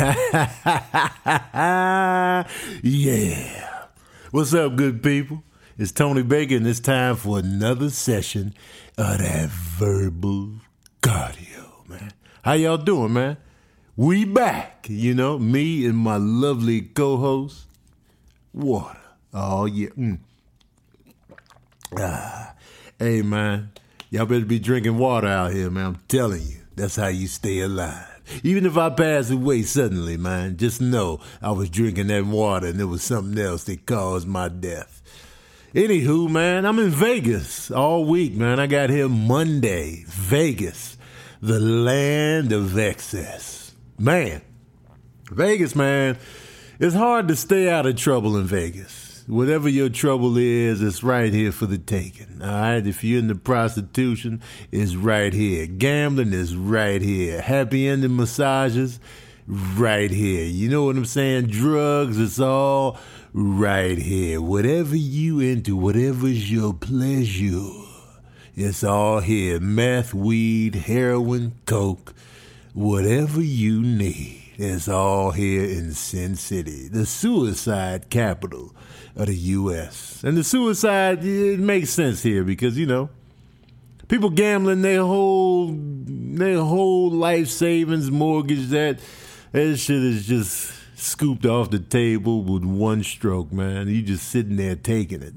yeah. What's up, good people? It's Tony Baker, and it's time for another session of that verbal cardio, man. How y'all doing, man? We back, you know, me and my lovely co-host, Water. Oh yeah. Mm. Ah. Hey man, y'all better be drinking water out here, man. I'm telling you, that's how you stay alive. Even if I pass away suddenly, man, just know I was drinking that water and there was something else that caused my death. Anywho, man, I'm in Vegas all week, man. I got here Monday. Vegas, the land of excess. Man, Vegas, man, it's hard to stay out of trouble in Vegas. Whatever your trouble is, it's right here for the taking. All right. If you're into prostitution, it's right here. Gambling is right here. Happy ending massages, right here. You know what I'm saying? Drugs, it's all right here. Whatever you into, whatever's your pleasure, it's all here. Meth, weed, heroin, coke, whatever you need. It's all here in Sin City, the suicide capital of the U.S. And the suicide, it makes sense here because, you know, people gambling their whole their whole life savings, mortgage, that that shit is just scooped off the table with one stroke, man. You just sitting there taking it.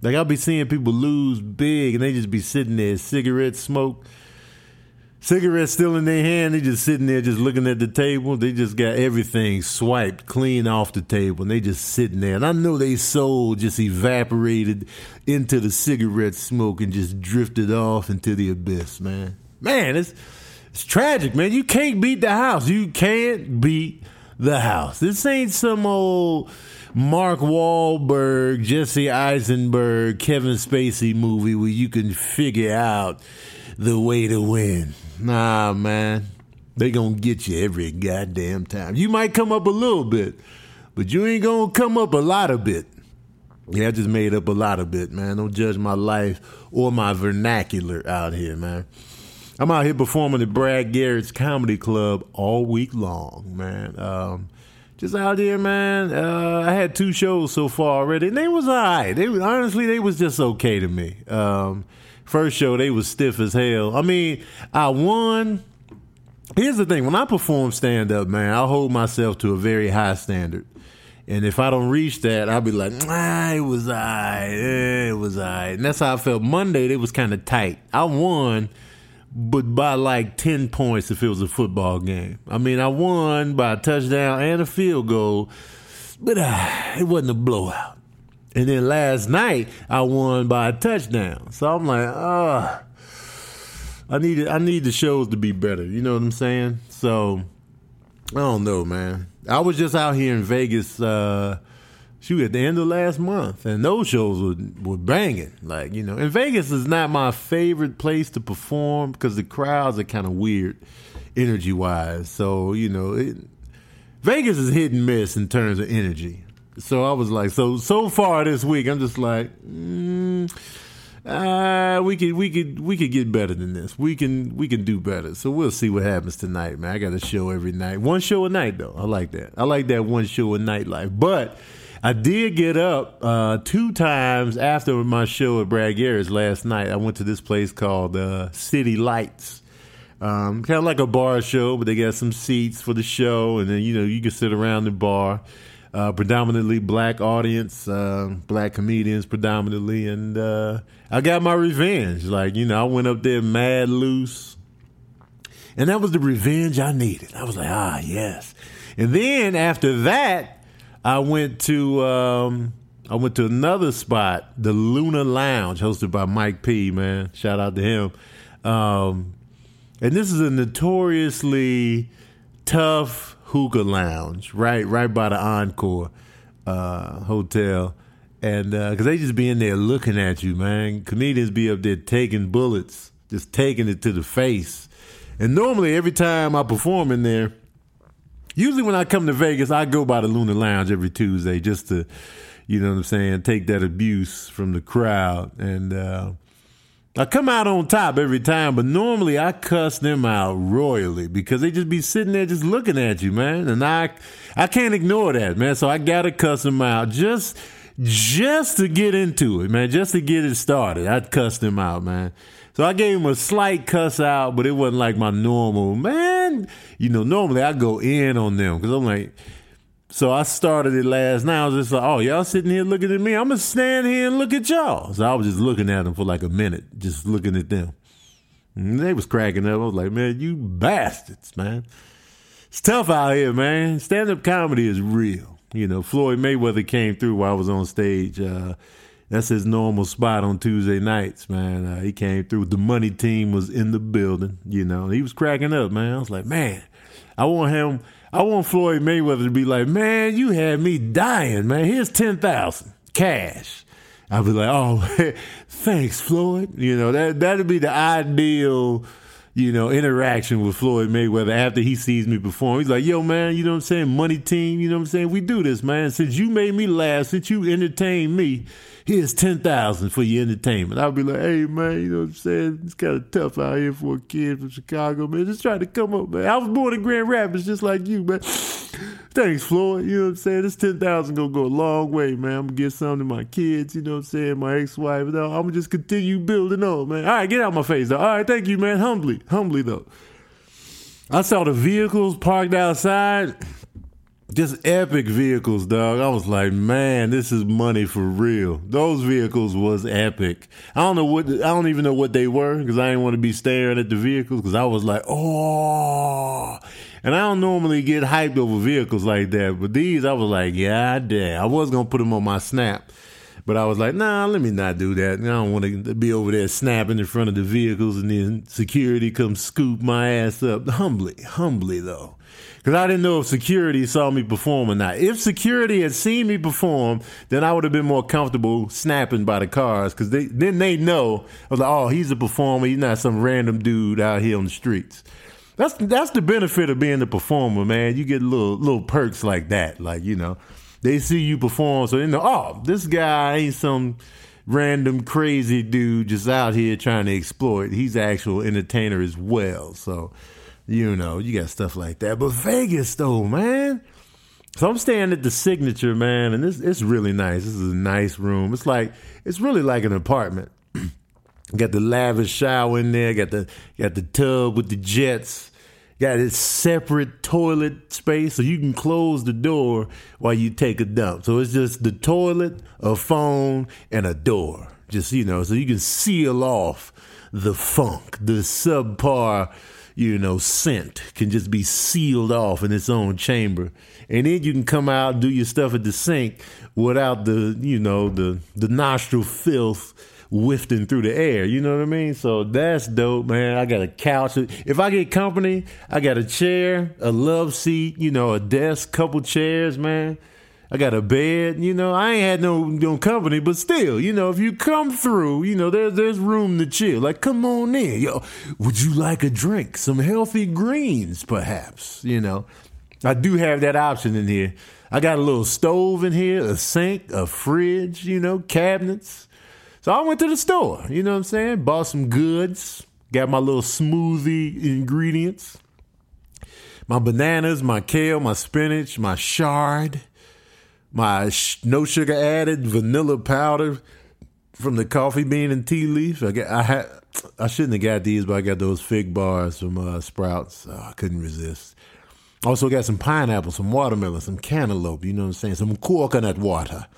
Like I'll be seeing people lose big and they just be sitting there, cigarette smoke Cigarettes still in their hand. They just sitting there, just looking at the table. They just got everything swiped clean off the table, and they just sitting there. And I know they soul just evaporated into the cigarette smoke and just drifted off into the abyss. Man, man, it's it's tragic, man. You can't beat the house. You can't beat the house. This ain't some old Mark Wahlberg, Jesse Eisenberg, Kevin Spacey movie where you can figure out the way to win. Nah, man. They gonna get you every goddamn time. You might come up a little bit, but you ain't gonna come up a lot of bit. Yeah, I just made up a lot of bit, man. Don't judge my life or my vernacular out here, man. I'm out here performing at Brad Garrett's Comedy Club all week long, man. Um, just out here, man. Uh, I had two shows so far already, and they was alright. They honestly, they was just okay to me. Um, First show, they was stiff as hell. I mean, I won. Here's the thing: when I perform stand up, man, I hold myself to a very high standard. And if I don't reach that, I'll be like, ah, it was I, it was I, and that's how I felt. Monday, it was kind of tight. I won, but by like ten points if it was a football game. I mean, I won by a touchdown and a field goal, but uh, it wasn't a blowout. And then last night I won by a touchdown. So I'm like, ah, I need I need the shows to be better. You know what I'm saying? So I don't know, man. I was just out here in Vegas. Uh, shoot, at the end of last month, and those shows were were banging. Like you know, and Vegas is not my favorite place to perform because the crowds are kind of weird, energy wise. So you know, it, Vegas is hit and miss in terms of energy. So I was like, so so far this week, I'm just like, mm, uh, we could we could we could get better than this. We can we can do better. So we'll see what happens tonight, man. I got a show every night, one show a night though. I like that. I like that one show a night life. But I did get up uh, two times after my show at Brad Garrett's last night. I went to this place called uh, City Lights. Um, kind of like a bar show, but they got some seats for the show, and then you know you can sit around the bar uh, predominantly black audience, uh, black comedians predominantly, and uh, I got my revenge. Like you know, I went up there mad loose, and that was the revenge I needed. I was like, ah, yes. And then after that, I went to um, I went to another spot, the Luna Lounge, hosted by Mike P. Man, shout out to him. Um, and this is a notoriously tough hookah lounge right right by the Encore uh, hotel, and because uh, they just be in there looking at you, man. Comedians be up there taking bullets, just taking it to the face. And normally, every time I perform in there, usually when I come to Vegas, I go by the Lunar Lounge every Tuesday just to, you know what I'm saying, take that abuse from the crowd and. Uh, I come out on top every time, but normally I cuss them out royally because they just be sitting there just looking at you, man. And I I can't ignore that, man. So I gotta cuss them out just just to get into it, man, just to get it started. I'd cuss them out, man. So I gave him a slight cuss out, but it wasn't like my normal, man. You know, normally I go in on them because I'm like, so I started it last night. I was just like, oh, y'all sitting here looking at me. I'm going to stand here and look at y'all. So I was just looking at them for like a minute, just looking at them. And they was cracking up. I was like, man, you bastards, man. It's tough out here, man. Stand up comedy is real. You know, Floyd Mayweather came through while I was on stage. Uh, that's his normal spot on Tuesday nights, man. Uh, he came through. The money team was in the building, you know. He was cracking up, man. I was like, man, I want him I want Floyd Mayweather to be like, man, you had me dying, man. Here's 10,000 cash. I'd be like, oh, thanks, Floyd. You know, that, that'd be the ideal, you know, interaction with Floyd Mayweather after he sees me perform. He's like, yo, man, you know what I'm saying? Money team, you know what I'm saying? We do this, man. Since you made me laugh, since you entertained me, here's 10000 for your entertainment. I'll be like, hey, man, you know what I'm saying? It's kind of tough out here for a kid from Chicago, man. Just trying to come up, man. I was born in Grand Rapids just like you, man. Thanks, Floyd. You know what I'm saying? This 10000 going to go a long way, man. I'm to get some to my kids, you know what I'm saying? My ex-wife. I'm going to just continue building on, man. All right, get out my face, though. All right, thank you, man. Humbly. Humbly, though. I saw the vehicles parked outside just epic vehicles, dog. I was like, man, this is money for real. Those vehicles was epic. I don't know what, I don't even know what they were because I didn't want to be staring at the vehicles because I was like, oh. And I don't normally get hyped over vehicles like that, but these, I was like, yeah, damn. I was gonna put them on my snap, but I was like, nah, let me not do that. I don't want to be over there snapping in front of the vehicles and then security comes scoop my ass up. Humbly, humbly though because I didn't know if security saw me perform or not. If security had seen me perform, then I would have been more comfortable snapping by the cars because they then they know I was like, oh, he's a performer. He's not some random dude out here on the streets. That's that's the benefit of being a performer, man. You get little little perks like that, like you know, they see you perform, so they know, oh, this guy ain't some random crazy dude just out here trying to exploit. He's an actual entertainer as well. So you know, you got stuff like that. But Vegas, though, man. So I'm staying at the Signature, man, and it's it's really nice. This is a nice room. It's like it's really like an apartment. got the lavish shower in there. Got the got the tub with the jets. Got this separate toilet space, so you can close the door while you take a dump. So it's just the toilet, a phone, and a door. Just you know, so you can seal off the funk, the subpar you know, scent can just be sealed off in its own chamber. And then you can come out do your stuff at the sink without the, you know, the the nostril filth wafting through the air. You know what I mean? So that's dope, man. I got a couch. If I get company, I got a chair, a love seat, you know, a desk, couple chairs, man. I got a bed, you know. I ain't had no no company, but still, you know, if you come through, you know, there's there's room to chill. Like, come on in, yo. Would you like a drink? Some healthy greens, perhaps. You know, I do have that option in here. I got a little stove in here, a sink, a fridge, you know, cabinets. So I went to the store, you know what I'm saying? Bought some goods, got my little smoothie ingredients, my bananas, my kale, my spinach, my chard my sh- no sugar added vanilla powder from the coffee bean and tea leaf. I got, I had, I shouldn't have got these, but I got those fig bars from uh, Sprouts. Oh, I couldn't resist. Also got some pineapple, some watermelon, some cantaloupe. You know what I'm saying? Some coconut water.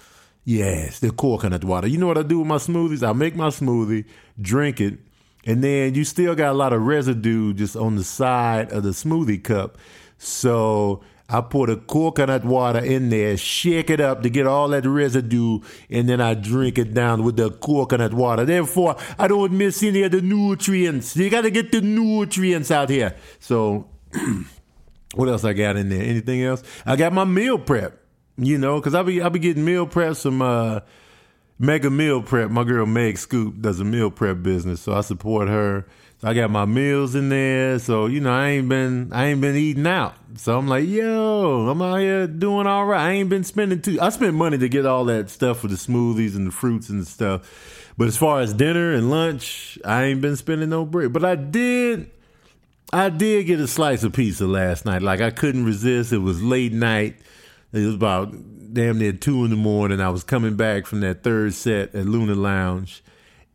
Yes, the coconut water. You know what I do with my smoothies? I make my smoothie, drink it, and then you still got a lot of residue just on the side of the smoothie cup. So I put the coconut water in there, shake it up to get all that residue, and then I drink it down with the coconut water. Therefore, I don't miss any of the nutrients. You got to get the nutrients out here. So, what else I got in there? Anything else? I got my meal prep. You know, because I be I be getting meal prep some. Uh, Mega Meal Prep. My girl Meg Scoop does a meal prep business, so I support her. So I got my meals in there. So you know, I ain't been I ain't been eating out. So I'm like, yo, I'm out here doing all right. I ain't been spending too. I spent money to get all that stuff for the smoothies and the fruits and stuff. But as far as dinner and lunch, I ain't been spending no bread. But I did. I did get a slice of pizza last night. Like I couldn't resist. It was late night. It was about damn near two in the morning. I was coming back from that third set at Luna Lounge.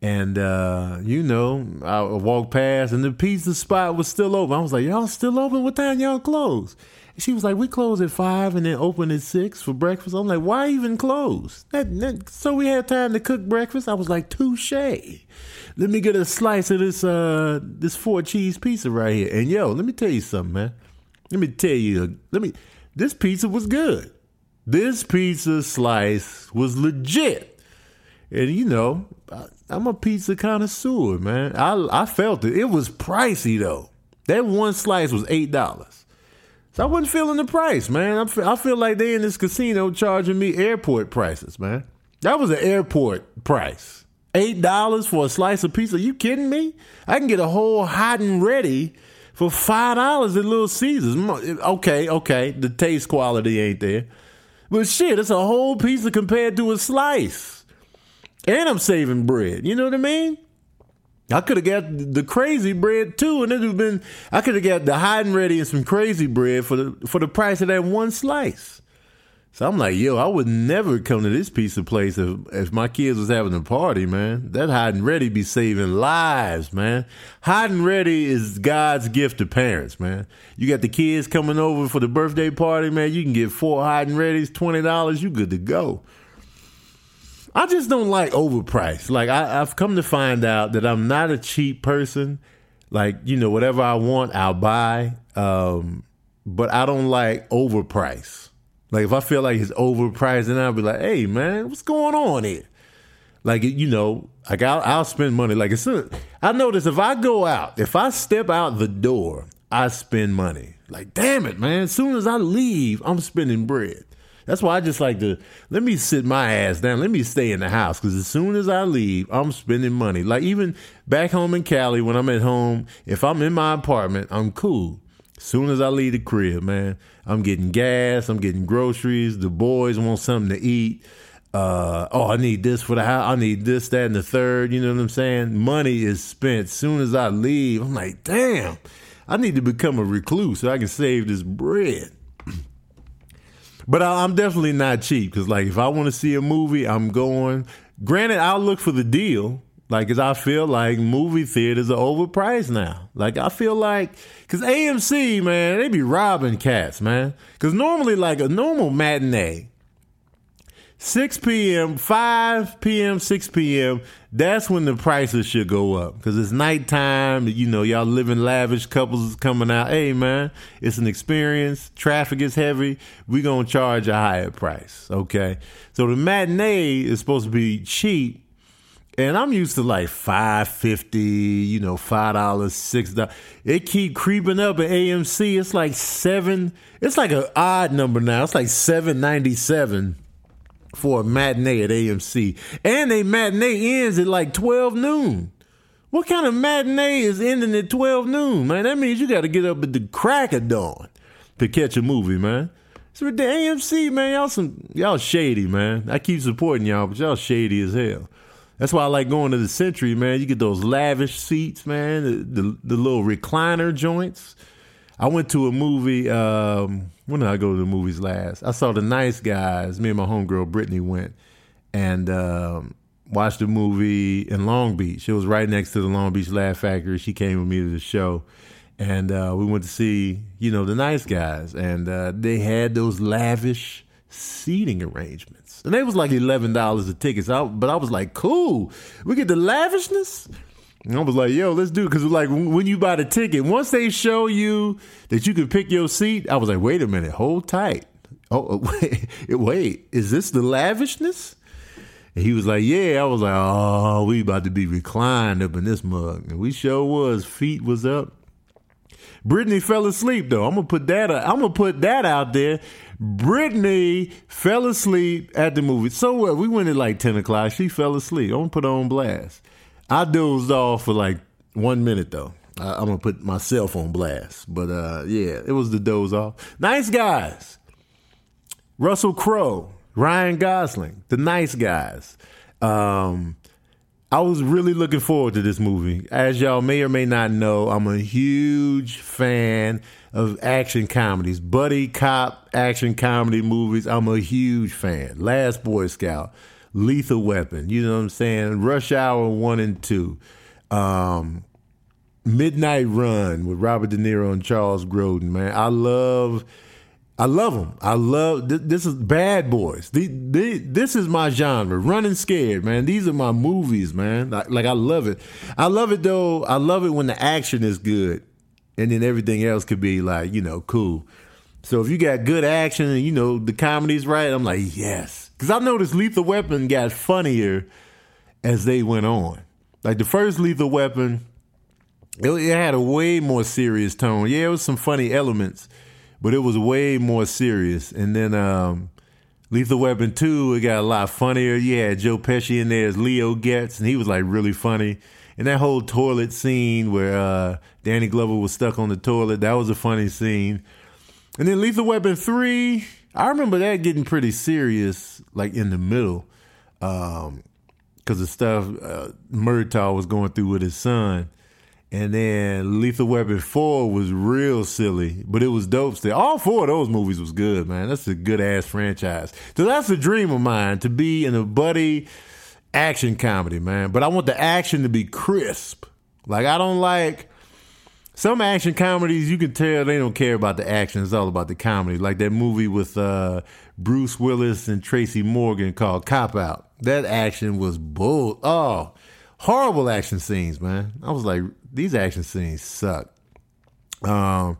And, uh, you know, I walked past and the pizza spot was still open. I was like, y'all still open? What time y'all close? And she was like, we close at five and then open at six for breakfast. I'm like, why even close? That, that, so we had time to cook breakfast. I was like, touche. Let me get a slice of this, uh, this four cheese pizza right here. And yo, let me tell you something, man. Let me tell you, let me, this pizza was good. This pizza slice was legit. And you know, I, am a pizza connoisseur, man. I I felt it. It was pricey though. That one slice was eight dollars. So I wasn't feeling the price, man. I feel, I feel like they in this casino charging me airport prices, man. That was an airport price. Eight dollars for a slice of pizza. Are you kidding me? I can get a whole hot and ready for five dollars at Little Caesars. Okay, okay. The taste quality ain't there. But shit, it's a whole pizza compared to a slice. And I'm saving bread. You know what I mean? I could have got the crazy bread too, and it would have been I could have got the and ready and some crazy bread for the for the price of that one slice. So I'm like, yo, I would never come to this piece of place if, if my kids was having a party, man. That hot and ready be saving lives, man. Hot and ready is God's gift to parents, man. You got the kids coming over for the birthday party, man. You can get four hot and ready's, twenty dollars. You good to go. I just don't like overpriced. Like I, I've come to find out that I'm not a cheap person. Like you know, whatever I want, I'll buy. Um, but I don't like overpriced. Like if I feel like it's overpriced, then I'll be like, "Hey, man, what's going on here?" Like you know, like I'll, I'll spend money. Like as soon I notice if I go out, if I step out the door, I spend money. Like damn it, man! As soon as I leave, I'm spending bread. That's why I just like to let me sit my ass down. Let me stay in the house because as soon as I leave, I'm spending money. Like even back home in Cali, when I'm at home, if I'm in my apartment, I'm cool. As soon as I leave the crib, man, I'm getting gas, I'm getting groceries. The boys want something to eat. Uh, oh, I need this for the house. I need this, that, and the third. You know what I'm saying? Money is spent. Soon as I leave, I'm like, damn, I need to become a recluse so I can save this bread. but I, I'm definitely not cheap because, like, if I want to see a movie, I'm going. Granted, I'll look for the deal like, cause I feel like movie theaters are overpriced now. Like, I feel like, cause AMC, man, they be robbing cats, man. Cause normally, like a normal matinee, 6 p.m., 5 p.m., 6 p.m., that's when the prices should go up. Cause it's nighttime, you know, y'all living lavish, couples is coming out. Hey, man, it's an experience. Traffic is heavy. we gonna charge a higher price, okay? So the matinee is supposed to be cheap and I'm used to like five fifty, you know, five dollars, six dollars. It keep creeping up at AMC. It's like seven. It's like an odd number now. It's like seven ninety seven for a matinee at AMC, and a matinee ends at like twelve noon. What kind of matinee is ending at twelve noon, man? That means you got to get up at the crack of dawn to catch a movie, man. So the AMC, man, y'all some y'all shady, man. I keep supporting y'all, but y'all shady as hell. That's why I like going to the Century, man. You get those lavish seats, man, the, the, the little recliner joints. I went to a movie. Um, when did I go to the movies last? I saw The Nice Guys. Me and my homegirl Brittany went and um, watched the movie in Long Beach. It was right next to the Long Beach Laugh Factory. She came with me to the show, and uh, we went to see, you know, The Nice Guys, and uh, they had those lavish seating arrangements and they was like eleven dollars a ticket. So I, but I was like, cool, we get the lavishness. And I was like, yo, let's do it. Because like when you buy the ticket, once they show you that you can pick your seat, I was like, wait a minute, hold tight. Oh, wait, wait, is this the lavishness? And he was like, yeah. I was like, oh, we about to be reclined up in this mug. And we sure was. Feet was up. Brittany fell asleep though. I'm gonna put that. I'm gonna put that out there. Brittany fell asleep at the movie. So what? We went at like 10 o'clock. She fell asleep. I'm gonna put her on blast. I dozed off for like one minute though. I, I'm gonna put myself on blast. But uh, yeah, it was the doze off. Nice guys. Russell Crowe, Ryan Gosling, the nice guys. Um, I was really looking forward to this movie. As y'all may or may not know, I'm a huge fan of action comedies, buddy cop action comedy movies. I'm a huge fan. Last Boy Scout, Lethal Weapon, you know what I'm saying? Rush Hour 1 and 2. Um, Midnight Run with Robert De Niro and Charles Grodin, man. I love I love them. I love this is Bad Boys. This is my genre. Running scared, man. These are my movies, man. Like I love it. I love it though. I love it when the action is good, and then everything else could be like you know cool. So if you got good action and you know the comedy's right, I'm like yes, because I noticed Lethal Weapon got funnier as they went on. Like the first Lethal Weapon, it, it had a way more serious tone. Yeah, it was some funny elements but it was way more serious. And then um, Lethal Weapon 2, it got a lot funnier. You had Joe Pesci in there as Leo Getz, and he was like really funny. And that whole toilet scene where uh, Danny Glover was stuck on the toilet, that was a funny scene. And then Lethal Weapon 3, I remember that getting pretty serious, like in the middle, because um, the stuff uh, Murtaugh was going through with his son. And then Lethal Weapon 4 was real silly, but it was dope still. All four of those movies was good, man. That's a good ass franchise. So that's a dream of mine to be in a buddy action comedy, man. But I want the action to be crisp. Like I don't like some action comedies you can tell they don't care about the action. It's all about the comedy. Like that movie with uh, Bruce Willis and Tracy Morgan called Cop Out. That action was bull. Oh, horrible action scenes, man. I was like, these action scenes suck. Um,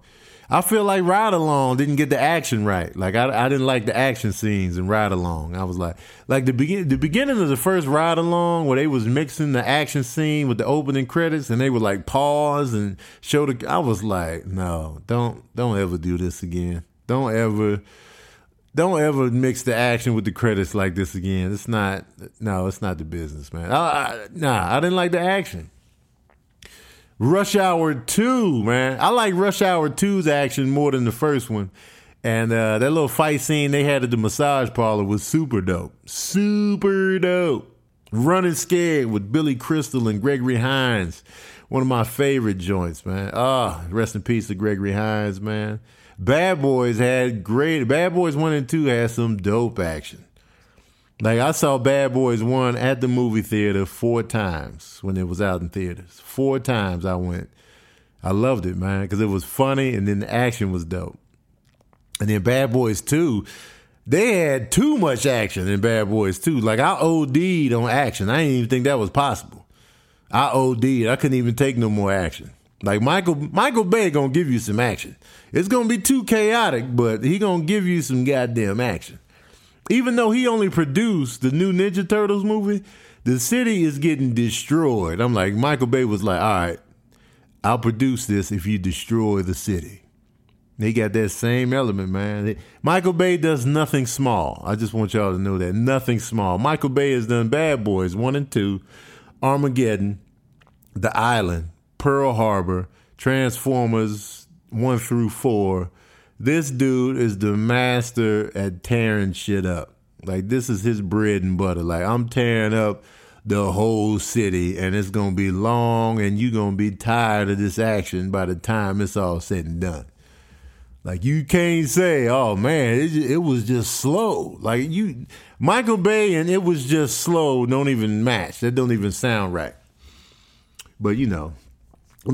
I feel like Ride Along didn't get the action right. Like I, I didn't like the action scenes in Ride Along. I was like, like the begin, the beginning of the first Ride Along where they was mixing the action scene with the opening credits, and they would like pause and show the. I was like, no, don't, don't ever do this again. Don't ever, don't ever mix the action with the credits like this again. It's not, no, it's not the business, man. I, I, nah, I didn't like the action. Rush Hour 2, man. I like Rush Hour 2's action more than the first one. And uh, that little fight scene they had at the massage parlor was super dope. Super dope. Running Scared with Billy Crystal and Gregory Hines. One of my favorite joints, man. Ah, oh, rest in peace to Gregory Hines, man. Bad Boys had great. Bad Boys 1 and 2 had some dope action. Like I saw Bad Boys One at the movie theater four times when it was out in theaters. Four times I went. I loved it, man, because it was funny and then the action was dope. And then Bad Boys Two, they had too much action in Bad Boys Two. Like I OD'd on action. I didn't even think that was possible. I OD'd. I couldn't even take no more action. Like Michael Michael Bay gonna give you some action. It's gonna be too chaotic, but he gonna give you some goddamn action even though he only produced the new Ninja Turtles movie, the city is getting destroyed. I'm like, Michael Bay was like, all right, I'll produce this if you destroy the city. They got that same element, man. Michael Bay does nothing small. I just want y'all to know that. Nothing small. Michael Bay has done Bad Boys 1 and 2, Armageddon, The Island, Pearl Harbor, Transformers 1 through 4, this dude is the master at tearing shit up. Like this is his bread and butter. Like I'm tearing up the whole city and it's gonna be long and you're gonna be tired of this action by the time it's all said and done. Like you can't say, "Oh man, it, it was just slow." Like you, Michael Bay and it was just slow. Don't even match. That don't even sound right. But you know,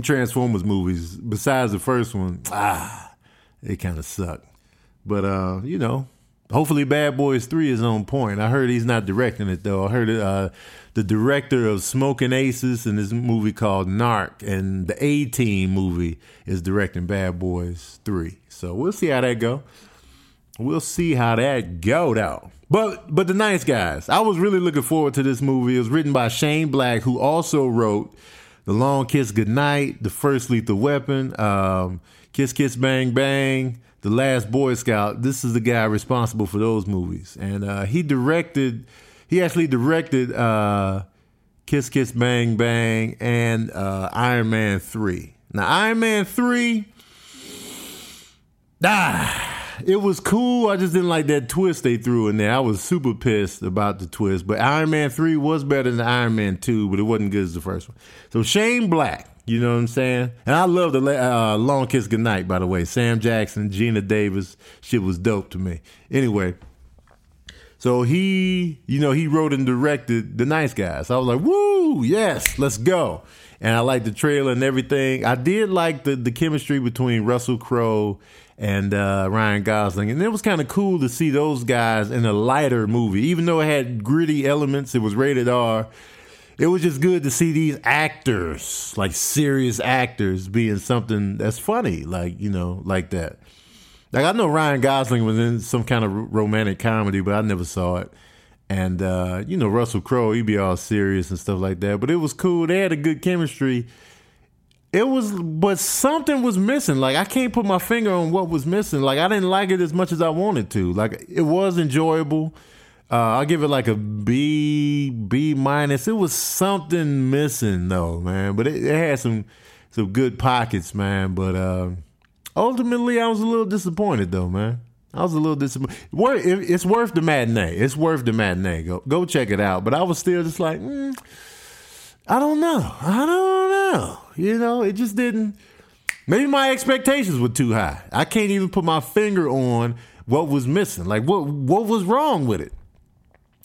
Transformers movies. Besides the first one, ah, it kind of sucked. But uh, you know, hopefully Bad Boys 3 is on point. I heard he's not directing it though. I heard uh, the director of Smoking Aces in this movie called Narc and the A Team movie is directing Bad Boys 3. So we'll see how that go. We'll see how that go though. But but the nice guys. I was really looking forward to this movie. It was written by Shane Black, who also wrote The Long Kiss Goodnight, The First Lethal Weapon, um, Kiss Kiss Bang Bang, The Last Boy Scout. This is the guy responsible for those movies, and uh, he directed. He actually directed uh, Kiss Kiss Bang Bang and uh, Iron Man three. Now Iron Man three. Ah, it was cool. I just didn't like that twist they threw in there. I was super pissed about the twist. But Iron Man 3 was better than Iron Man 2, but it wasn't as good as the first one. So Shane Black, you know what I'm saying? And I love the uh, Long Kiss Goodnight, by the way. Sam Jackson, Geena Davis, shit was dope to me. Anyway, so he, you know, he wrote and directed The Nice Guys. So I was like, woo, yes, let's go. And I liked the trailer and everything. I did like the, the chemistry between Russell Crowe and uh, Ryan Gosling. And it was kind of cool to see those guys in a lighter movie. Even though it had gritty elements, it was rated R. It was just good to see these actors, like serious actors, being something that's funny, like, you know, like that. Like, I know Ryan Gosling was in some kind of romantic comedy, but I never saw it. And, uh, you know, Russell Crowe, he'd be all serious and stuff like that. But it was cool. They had a good chemistry it was but something was missing like i can't put my finger on what was missing like i didn't like it as much as i wanted to like it was enjoyable uh, i'll give it like a b b minus it was something missing though man but it, it had some some good pockets man but uh, ultimately i was a little disappointed though man I was a little disappointed. It's worth the matinee. It's worth the matinee. Go go check it out. But I was still just like, mm, I don't know. I don't know. You know, it just didn't. Maybe my expectations were too high. I can't even put my finger on what was missing. Like what what was wrong with it?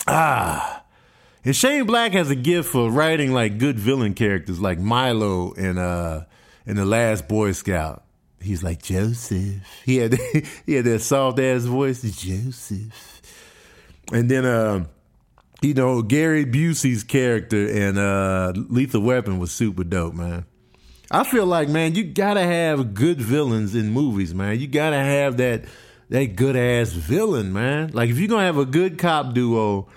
Ah. And Shane Black has a gift for writing like good villain characters like Milo in uh in the last Boy Scout. He's like Joseph. He had he had that soft ass voice, Joseph. And then uh you know, Gary Busey's character in uh, Lethal Weapon was super dope, man. I feel like, man, you gotta have good villains in movies, man. You gotta have that that good ass villain, man. Like if you're gonna have a good cop duo,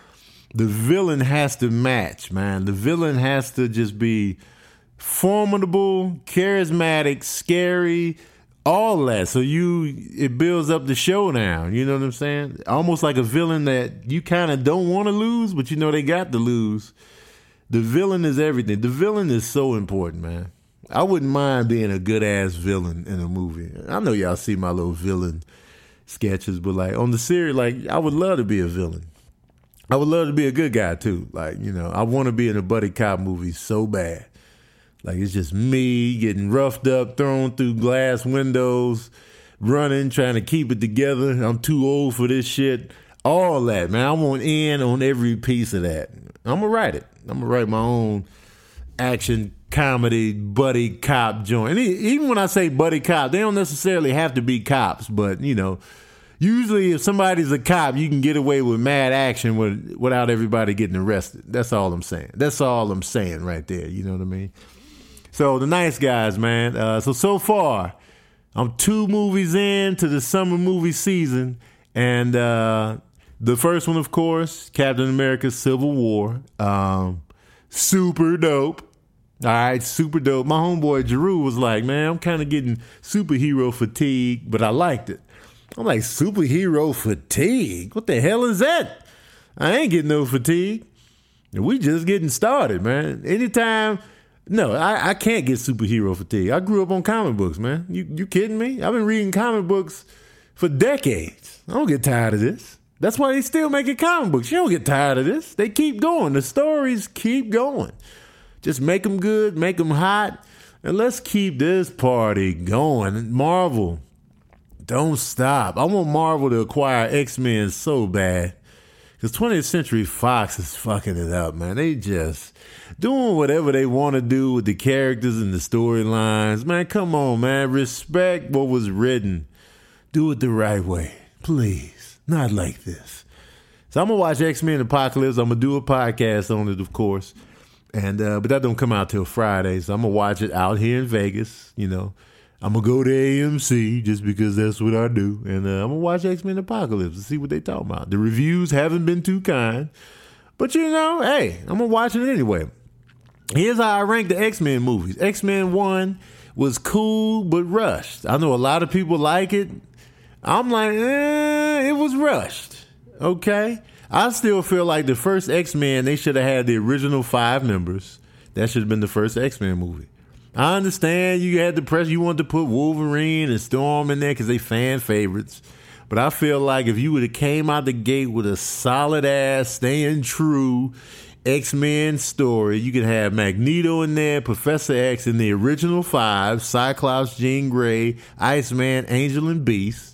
the villain has to match, man. The villain has to just be formidable, charismatic, scary, all that. So you it builds up the showdown. You know what I'm saying? Almost like a villain that you kind of don't want to lose, but you know they got to lose. The villain is everything. The villain is so important, man. I wouldn't mind being a good ass villain in a movie. I know y'all see my little villain sketches, but like on the series, like I would love to be a villain. I would love to be a good guy too. Like, you know, I want to be in a buddy cop movie so bad. Like it's just me getting roughed up, thrown through glass windows, running, trying to keep it together. I'm too old for this shit. All that, man. I want in on every piece of that. I'm gonna write it. I'm gonna write my own action comedy buddy cop joint. And even when I say buddy cop, they don't necessarily have to be cops, but you know, usually if somebody's a cop, you can get away with mad action with, without everybody getting arrested. That's all I'm saying. That's all I'm saying right there. You know what I mean? So the nice guys, man. Uh, so so far, I'm two movies in to the summer movie season, and uh, the first one, of course, Captain America: Civil War. Um, super dope. All right, super dope. My homeboy Jeru was like, "Man, I'm kind of getting superhero fatigue, but I liked it." I'm like, "Superhero fatigue? What the hell is that?" I ain't getting no fatigue. We just getting started, man. Anytime no, I, I can't get superhero fatigue. I grew up on comic books, man. You you kidding me? I've been reading comic books for decades. I don't get tired of this. That's why they still making comic books. You don't get tired of this. They keep going. The stories keep going. Just make them good, make them hot, and let's keep this party going. Marvel, don't stop. I want Marvel to acquire X Men so bad. Because 20th Century Fox is fucking it up, man. They just doing whatever they want to do with the characters and the storylines. Man, come on, man. Respect what was written. Do it the right way. Please. Not like this. So I'm gonna watch X Men Apocalypse. I'm gonna do a podcast on it, of course. And uh, but that don't come out till Friday, so I'm gonna watch it out here in Vegas, you know. I'm gonna go to AMC just because that's what I do, and uh, I'm gonna watch X Men Apocalypse and see what they talk about. The reviews haven't been too kind, but you know, hey, I'm gonna watch it anyway. Here's how I rank the X Men movies. X Men One was cool but rushed. I know a lot of people like it. I'm like, eh, it was rushed. Okay. I still feel like the first X Men, they should have had the original five members. That should have been the first X Men movie. I understand you had the press, you wanted to put Wolverine and Storm in there because they fan favorites. But I feel like if you would have came out the gate with a solid ass, staying true X Men story, you could have Magneto in there, Professor X in the original five, Cyclops, Jean Grey, Iceman, Angel, and Beast.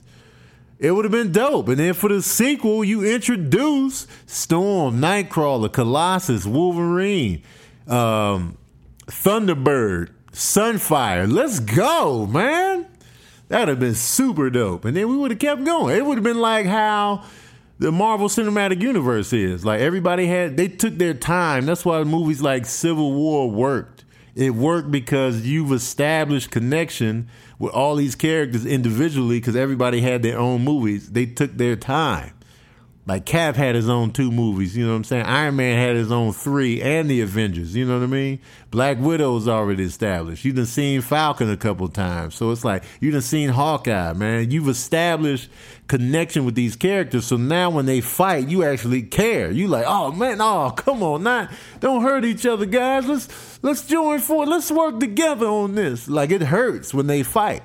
It would have been dope. And then for the sequel, you introduce Storm, Nightcrawler, Colossus, Wolverine, um, Thunderbird, Sunfire. Let's go, man. That would have been super dope. And then we would have kept going. It would have been like how the Marvel Cinematic Universe is. Like everybody had, they took their time. That's why movies like Civil War worked. It worked because you've established connection with all these characters individually because everybody had their own movies. They took their time. Like Cap had his own two movies, you know what I'm saying? Iron Man had his own three and the Avengers, you know what I mean? Black Widow's already established. You done seen Falcon a couple times. So it's like you done seen Hawkeye, man. You've established connection with these characters. So now when they fight, you actually care. You like, oh man, oh come on, not don't hurt each other, guys. Let's let's join for let's work together on this. Like it hurts when they fight.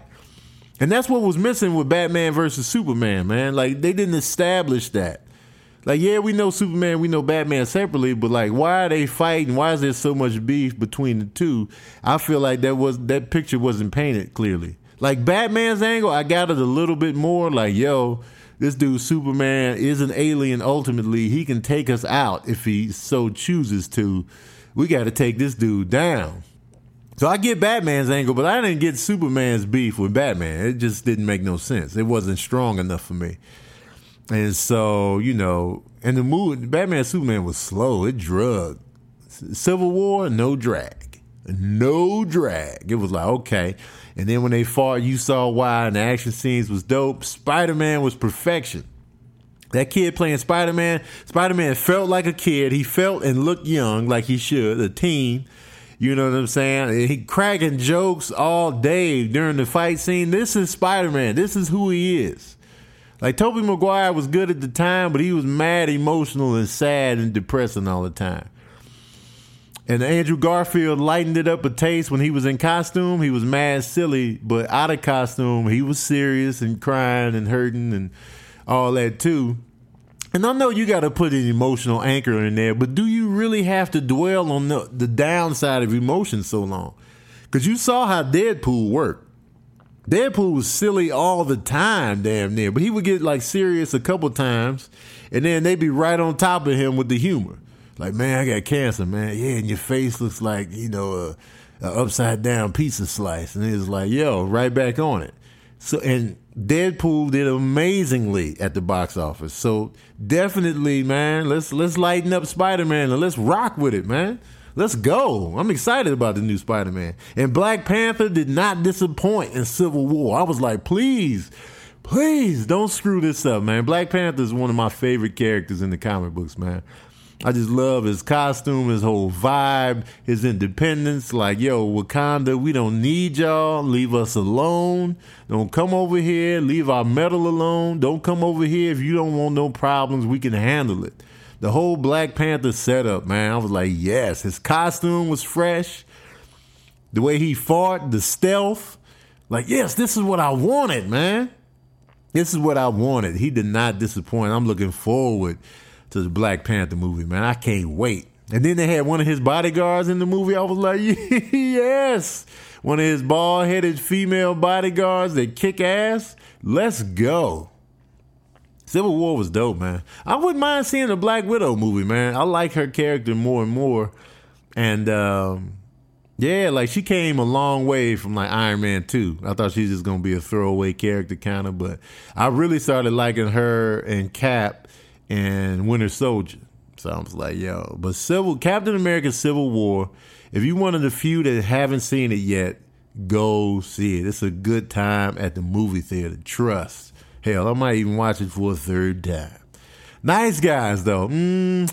And that's what was missing with Batman versus Superman, man. Like they didn't establish that. Like, yeah, we know Superman, we know Batman separately, but like, why are they fighting? Why is there so much beef between the two? I feel like that was that picture wasn't painted clearly. Like Batman's angle, I got it a little bit more. Like, yo, this dude Superman is an alien. Ultimately, he can take us out if he so chooses to. We got to take this dude down. So I get Batman's angle, but I didn't get Superman's beef with Batman. It just didn't make no sense. It wasn't strong enough for me. And so, you know, and the movie, Batman Superman was slow. It drug. Civil War, no drag. No drag. It was like, okay. And then when they fought, you saw why, and the action scenes was dope. Spider Man was perfection. That kid playing Spider Man, Spider Man felt like a kid. He felt and looked young, like he should, a teen. You know what I'm saying? He cracking jokes all day during the fight scene. This is Spider Man. This is who he is. Like Tobey Maguire was good at the time, but he was mad, emotional, and sad and depressing all the time. And Andrew Garfield lightened it up a taste when he was in costume. He was mad silly, but out of costume, he was serious and crying and hurting and all that too. And I know you got to put an emotional anchor in there, but do you really have to dwell on the, the downside of emotion so long? Because you saw how Deadpool worked. Deadpool was silly all the time, damn near, but he would get like serious a couple times, and then they'd be right on top of him with the humor. Like, man, I got cancer, man. Yeah, and your face looks like you know a, a upside down pizza slice, and it's like, yo, right back on it. So, and Deadpool did amazingly at the box office. So definitely, man, let's let's lighten up Spider Man and let's rock with it, man. Let's go. I'm excited about the new Spider Man. And Black Panther did not disappoint in Civil War. I was like, please, please don't screw this up, man. Black Panther is one of my favorite characters in the comic books, man. I just love his costume, his whole vibe, his independence. Like, yo, Wakanda, we don't need y'all. Leave us alone. Don't come over here. Leave our metal alone. Don't come over here if you don't want no problems. We can handle it the whole Black Panther setup, man, I was like, yes, his costume was fresh. The way he fought, the stealth, like, yes, this is what I wanted, man. This is what I wanted. He did not disappoint. I'm looking forward to the Black Panther movie, man. I can't wait. And then they had one of his bodyguards in the movie. I was like, yes, one of his bald headed female bodyguards that kick ass. Let's go. Civil War was dope, man. I wouldn't mind seeing a Black Widow movie, man. I like her character more and more. And um, yeah, like she came a long way from like Iron Man 2. I thought she's just gonna be a throwaway character kind of, but I really started liking her and Cap and Winter Soldier. So I was like, yo, but Civil Captain America Civil War, if you one of the few that haven't seen it yet, go see it. It's a good time at the movie theater. Trust. Hell, I might even watch it for a third time. Nice guys, though. Mm,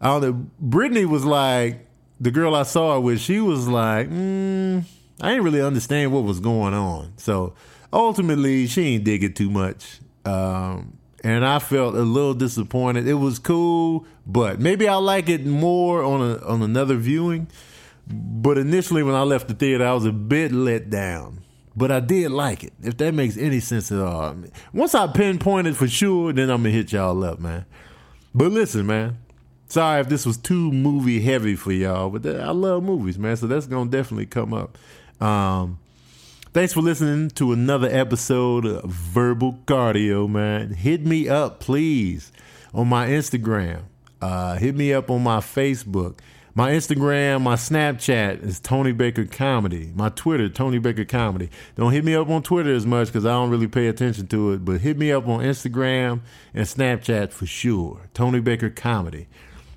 I don't know. Brittany was like, the girl I saw it with, she was like, mm, I didn't really understand what was going on. So ultimately, she ain't dig it too much. Um, and I felt a little disappointed. It was cool, but maybe I like it more on a on another viewing. But initially, when I left the theater, I was a bit let down. But I did like it, if that makes any sense at all. Once I pinpointed for sure, then I'm gonna hit y'all up, man. But listen, man. Sorry if this was too movie heavy for y'all, but I love movies, man. So that's gonna definitely come up. Um, Thanks for listening to another episode of Verbal Cardio, man. Hit me up, please, on my Instagram. Uh, hit me up on my Facebook. My Instagram, my Snapchat is Tony Baker Comedy. My Twitter, Tony Baker Comedy. Don't hit me up on Twitter as much because I don't really pay attention to it, but hit me up on Instagram and Snapchat for sure. Tony Baker Comedy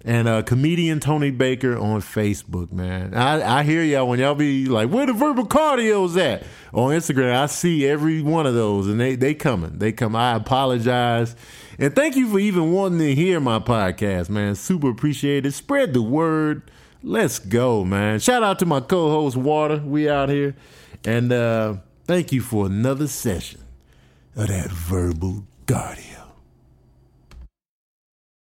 and uh, comedian Tony Baker on Facebook, man. I, I hear y'all when y'all be like, where the verbal cardio's at? On Instagram, I see every one of those and they, they coming. They come. I apologize. And thank you for even wanting to hear my podcast, man. Super appreciate it. Spread the word. Let's go, man. Shout out to my co-host Water. We out here. And uh, thank you for another session of that verbal cardio.